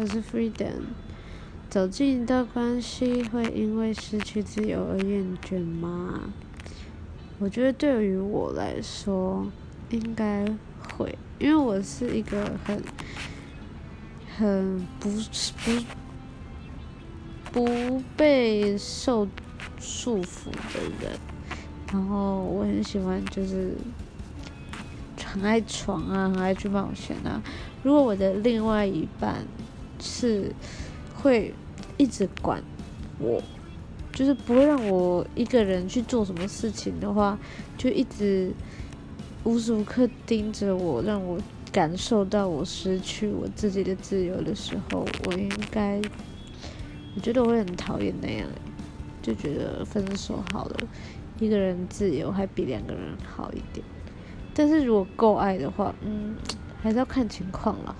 我是 Freedom。走进一段关系会因为失去自由而厌倦吗？我觉得对于我来说，应该会，因为我是一个很很不不不被受束缚的人，然后我很喜欢就是很爱闯啊，很爱去冒险啊。如果我的另外一半是会一直管我，就是不会让我一个人去做什么事情的话，就一直无时无刻盯着我，让我感受到我失去我自己的自由的时候，我应该，我觉得我会很讨厌那样，就觉得分手好了，一个人自由还比两个人好一点。但是如果够爱的话，嗯，还是要看情况了。